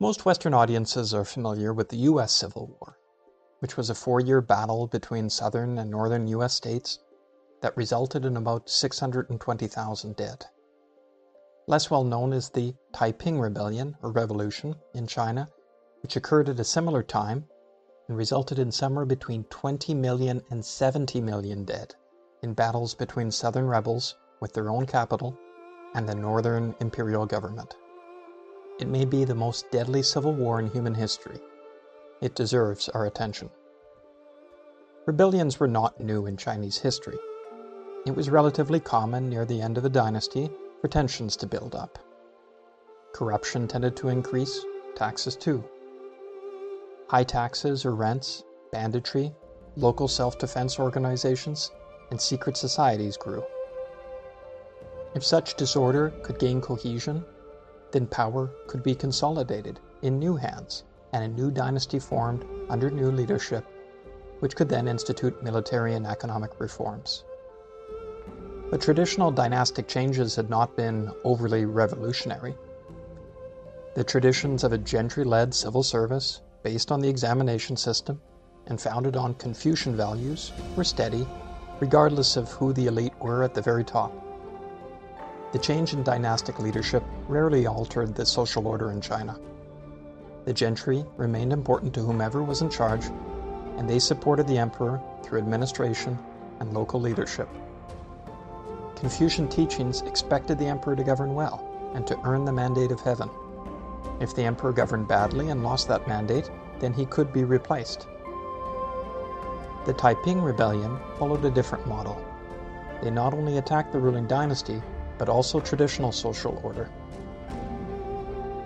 Most Western audiences are familiar with the U.S. Civil War, which was a four year battle between southern and northern U.S. states that resulted in about 620,000 dead. Less well known is the Taiping Rebellion or Revolution in China, which occurred at a similar time and resulted in somewhere between 20 million and 70 million dead in battles between southern rebels with their own capital and the northern imperial government. It may be the most deadly civil war in human history. It deserves our attention. Rebellions were not new in Chinese history. It was relatively common near the end of a dynasty for tensions to build up. Corruption tended to increase, taxes too. High taxes or rents, banditry, local self defense organizations, and secret societies grew. If such disorder could gain cohesion, then power could be consolidated in new hands and a new dynasty formed under new leadership, which could then institute military and economic reforms. But traditional dynastic changes had not been overly revolutionary. The traditions of a gentry led civil service, based on the examination system and founded on Confucian values, were steady, regardless of who the elite were at the very top. The change in dynastic leadership rarely altered the social order in China. The gentry remained important to whomever was in charge, and they supported the emperor through administration and local leadership. Confucian teachings expected the emperor to govern well and to earn the mandate of heaven. If the emperor governed badly and lost that mandate, then he could be replaced. The Taiping Rebellion followed a different model. They not only attacked the ruling dynasty, but also traditional social order.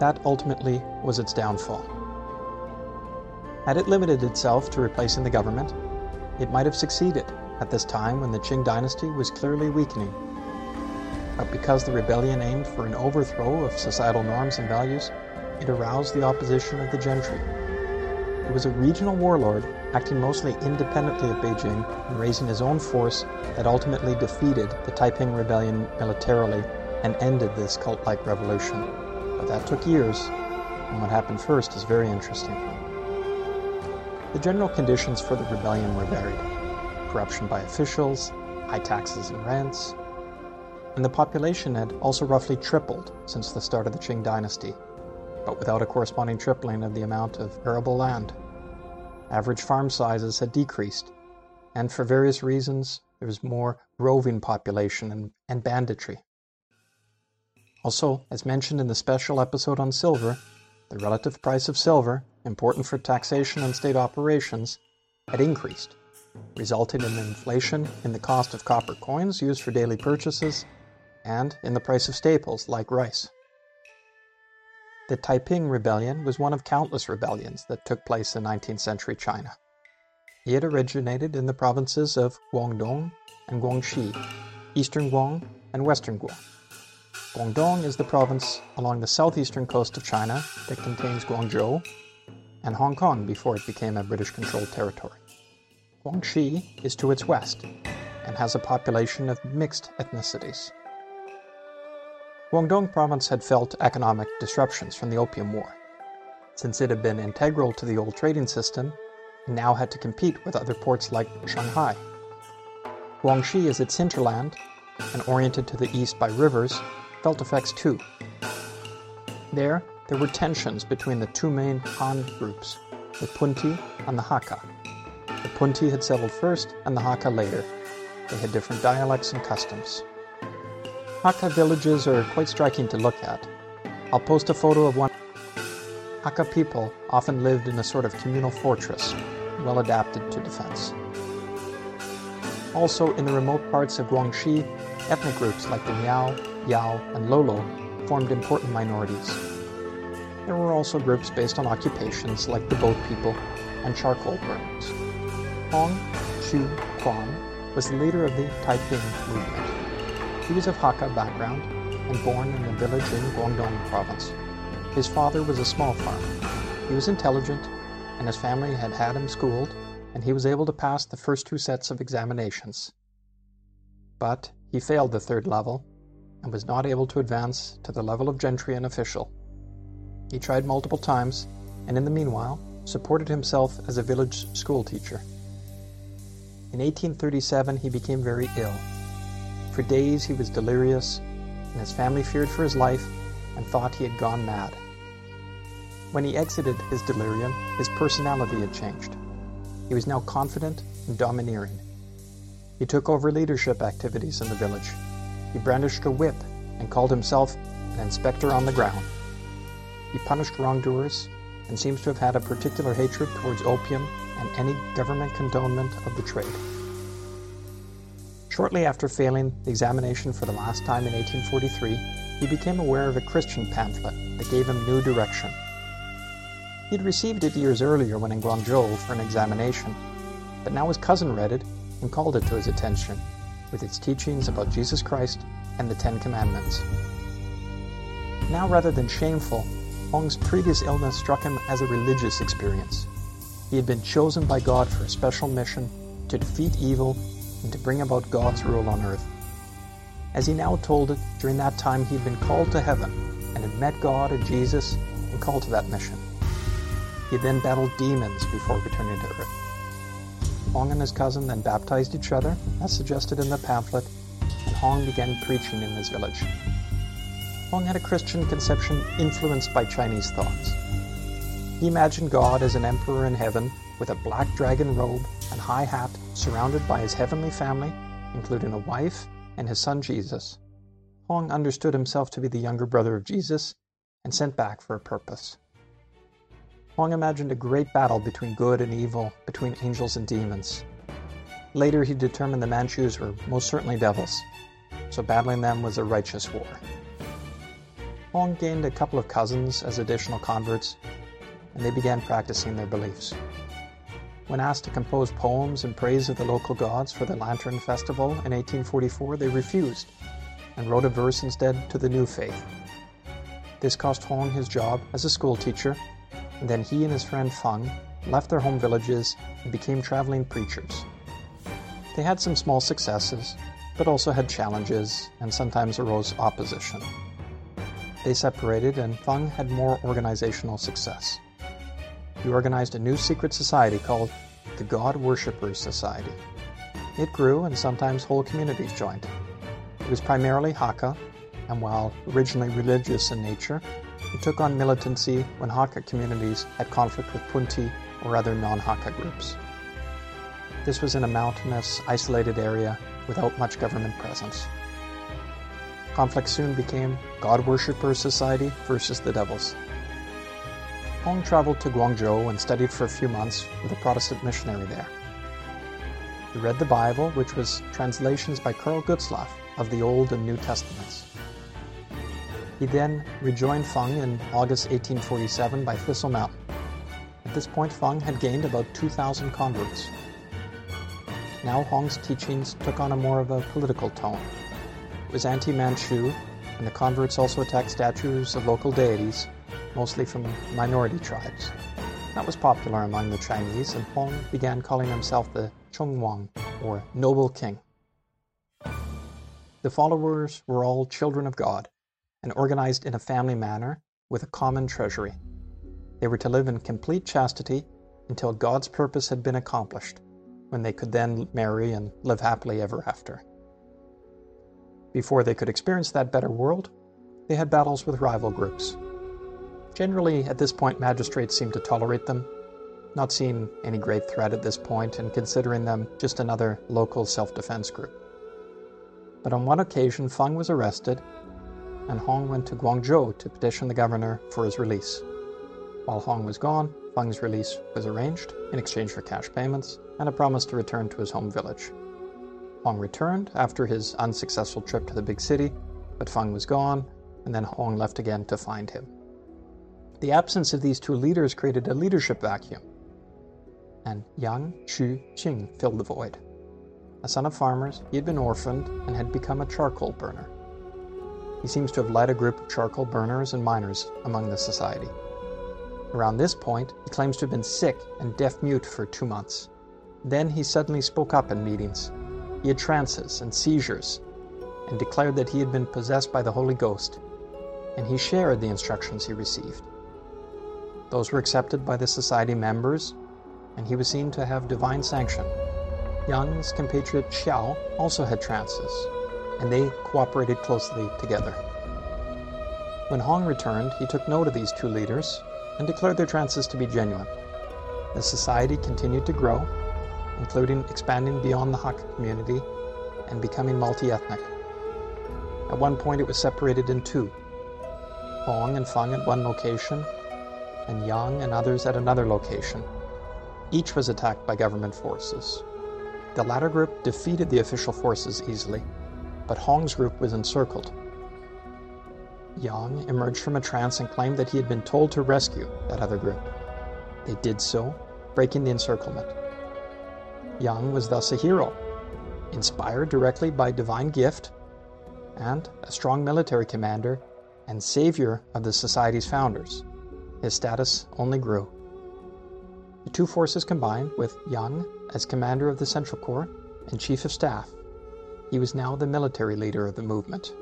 That ultimately was its downfall. Had it limited itself to replacing the government, it might have succeeded at this time when the Qing dynasty was clearly weakening. But because the rebellion aimed for an overthrow of societal norms and values, it aroused the opposition of the gentry. It was a regional warlord acting mostly independently of Beijing and raising his own force that ultimately defeated the Taiping Rebellion militarily and ended this cult like revolution. But that took years, and what happened first is very interesting. The general conditions for the rebellion were varied corruption by officials, high taxes and rents, and the population had also roughly tripled since the start of the Qing dynasty, but without a corresponding tripling of the amount of arable land. Average farm sizes had decreased, and for various reasons, there was more roving population and, and banditry. Also, as mentioned in the special episode on silver, the relative price of silver, important for taxation and state operations, had increased, resulting in inflation in the cost of copper coins used for daily purchases and in the price of staples like rice. The Taiping Rebellion was one of countless rebellions that took place in 19th century China. It originated in the provinces of Guangdong and Guangxi, eastern Guang and western Guang. Guangdong is the province along the southeastern coast of China that contains Guangzhou and Hong Kong before it became a British controlled territory. Guangxi is to its west and has a population of mixed ethnicities. Guangdong province had felt economic disruptions from the Opium War. Since it had been integral to the old trading system, it now had to compete with other ports like Shanghai. Guangxi is its hinterland, and oriented to the east by rivers, felt effects too. There, there were tensions between the two main Han groups, the Punti and the Hakka. The Punti had settled first, and the Hakka later. They had different dialects and customs. Hakka villages are quite striking to look at. I'll post a photo of one. Hakka people often lived in a sort of communal fortress, well adapted to defense. Also, in the remote parts of Guangxi, ethnic groups like the Miao, Yao, and Lolo formed important minorities. There were also groups based on occupations like the boat people and charcoal burners. Hong Chu Quan was the leader of the Taiping movement. He was of Hakka background and born in a village in Guangdong province. His father was a small farmer. He was intelligent, and his family had had him schooled, and he was able to pass the first two sets of examinations. But he failed the third level and was not able to advance to the level of gentry and official. He tried multiple times, and in the meanwhile, supported himself as a village school teacher. In 1837, he became very ill. For days he was delirious, and his family feared for his life and thought he had gone mad. When he exited his delirium, his personality had changed. He was now confident and domineering. He took over leadership activities in the village. He brandished a whip and called himself an inspector on the ground. He punished wrongdoers and seems to have had a particular hatred towards opium and any government condonement of the trade. Shortly after failing the examination for the last time in 1843, he became aware of a Christian pamphlet that gave him new direction. He had received it years earlier when in Guangzhou for an examination, but now his cousin read it and called it to his attention, with its teachings about Jesus Christ and the Ten Commandments. Now, rather than shameful, Hong's previous illness struck him as a religious experience. He had been chosen by God for a special mission to defeat evil and to bring about God's rule on earth. As he now told it, during that time he had been called to heaven and had met God and Jesus and called to that mission. He then battled demons before returning to earth. Hong and his cousin then baptized each other, as suggested in the pamphlet, and Hong began preaching in his village. Hong had a Christian conception influenced by Chinese thoughts. He imagined God as an emperor in heaven with a black dragon robe and high hat, surrounded by his heavenly family, including a wife and his son Jesus. Hong understood himself to be the younger brother of Jesus and sent back for a purpose. Hong imagined a great battle between good and evil, between angels and demons. Later, he determined the Manchus were most certainly devils, so battling them was a righteous war. Hong gained a couple of cousins as additional converts, and they began practicing their beliefs. When asked to compose poems in praise of the local gods for the Lantern Festival in 1844, they refused and wrote a verse instead to the new faith. This cost Hong his job as a schoolteacher, and then he and his friend Feng left their home villages and became traveling preachers. They had some small successes, but also had challenges and sometimes arose opposition. They separated, and Feng had more organizational success. He organized a new secret society called the God Worshippers Society. It grew, and sometimes whole communities joined. It was primarily Hakka, and while originally religious in nature, it took on militancy when Hakka communities had conflict with Punti or other non Hakka groups. This was in a mountainous, isolated area without much government presence. Conflict soon became God Worshippers Society versus the Devils. Hong traveled to Guangzhou and studied for a few months with a Protestant missionary there. He read the Bible, which was translations by Karl Gutzlaff of the Old and New Testaments. He then rejoined Feng in August 1847 by Thistle Mountain. At this point, Feng had gained about 2,000 converts. Now Hong's teachings took on a more of a political tone It was anti Manchu, and the converts also attacked statues of local deities, mostly from minority tribes. That was popular among the Chinese, and Hong began calling himself the Chongwang, or Noble King. The followers were all children of God and organized in a family manner with a common treasury. They were to live in complete chastity until God's purpose had been accomplished, when they could then marry and live happily ever after. Before they could experience that better world, they had battles with rival groups. Generally, at this point, magistrates seemed to tolerate them, not seeing any great threat at this point and considering them just another local self defense group. But on one occasion, Feng was arrested, and Hong went to Guangzhou to petition the governor for his release. While Hong was gone, Feng's release was arranged in exchange for cash payments and a promise to return to his home village. Hong returned after his unsuccessful trip to the big city, but Feng was gone, and then Hong left again to find him. The absence of these two leaders created a leadership vacuum, and Yang Chu Qing filled the void. A son of farmers, he had been orphaned and had become a charcoal burner. He seems to have led a group of charcoal burners and miners among the society. Around this point, he claims to have been sick and deaf mute for two months. Then he suddenly spoke up in meetings he had trances and seizures and declared that he had been possessed by the Holy Ghost, and he shared the instructions he received. Those were accepted by the society members, and he was seen to have divine sanction. Yang's compatriot Xiao also had trances, and they cooperated closely together. When Hong returned, he took note of these two leaders and declared their trances to be genuine. The society continued to grow, including expanding beyond the Hakka community and becoming multi ethnic. At one point, it was separated in two Hong and Feng at one location, and Yang and others at another location. Each was attacked by government forces. The latter group defeated the official forces easily, but Hong's group was encircled. Yang emerged from a trance and claimed that he had been told to rescue that other group. They did so, breaking the encirclement. Yang was thus a hero, inspired directly by divine gift, and a strong military commander and savior of the society's founders. His status only grew. The two forces combined, with Yang as commander of the Central Corps and chief of staff. He was now the military leader of the movement.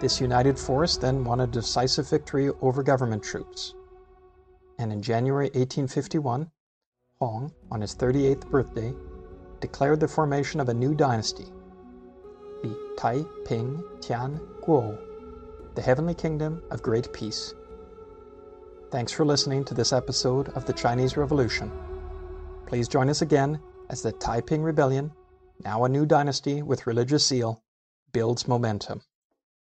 This united force then won a decisive victory over government troops. And in January 1851, Hong, on his 38th birthday, declared the formation of a new dynasty, the Tai Ping Tian Guo, the Heavenly Kingdom of Great Peace. Thanks for listening to this episode of the Chinese Revolution. Please join us again as the Taiping Rebellion, now a new dynasty with religious zeal, builds momentum.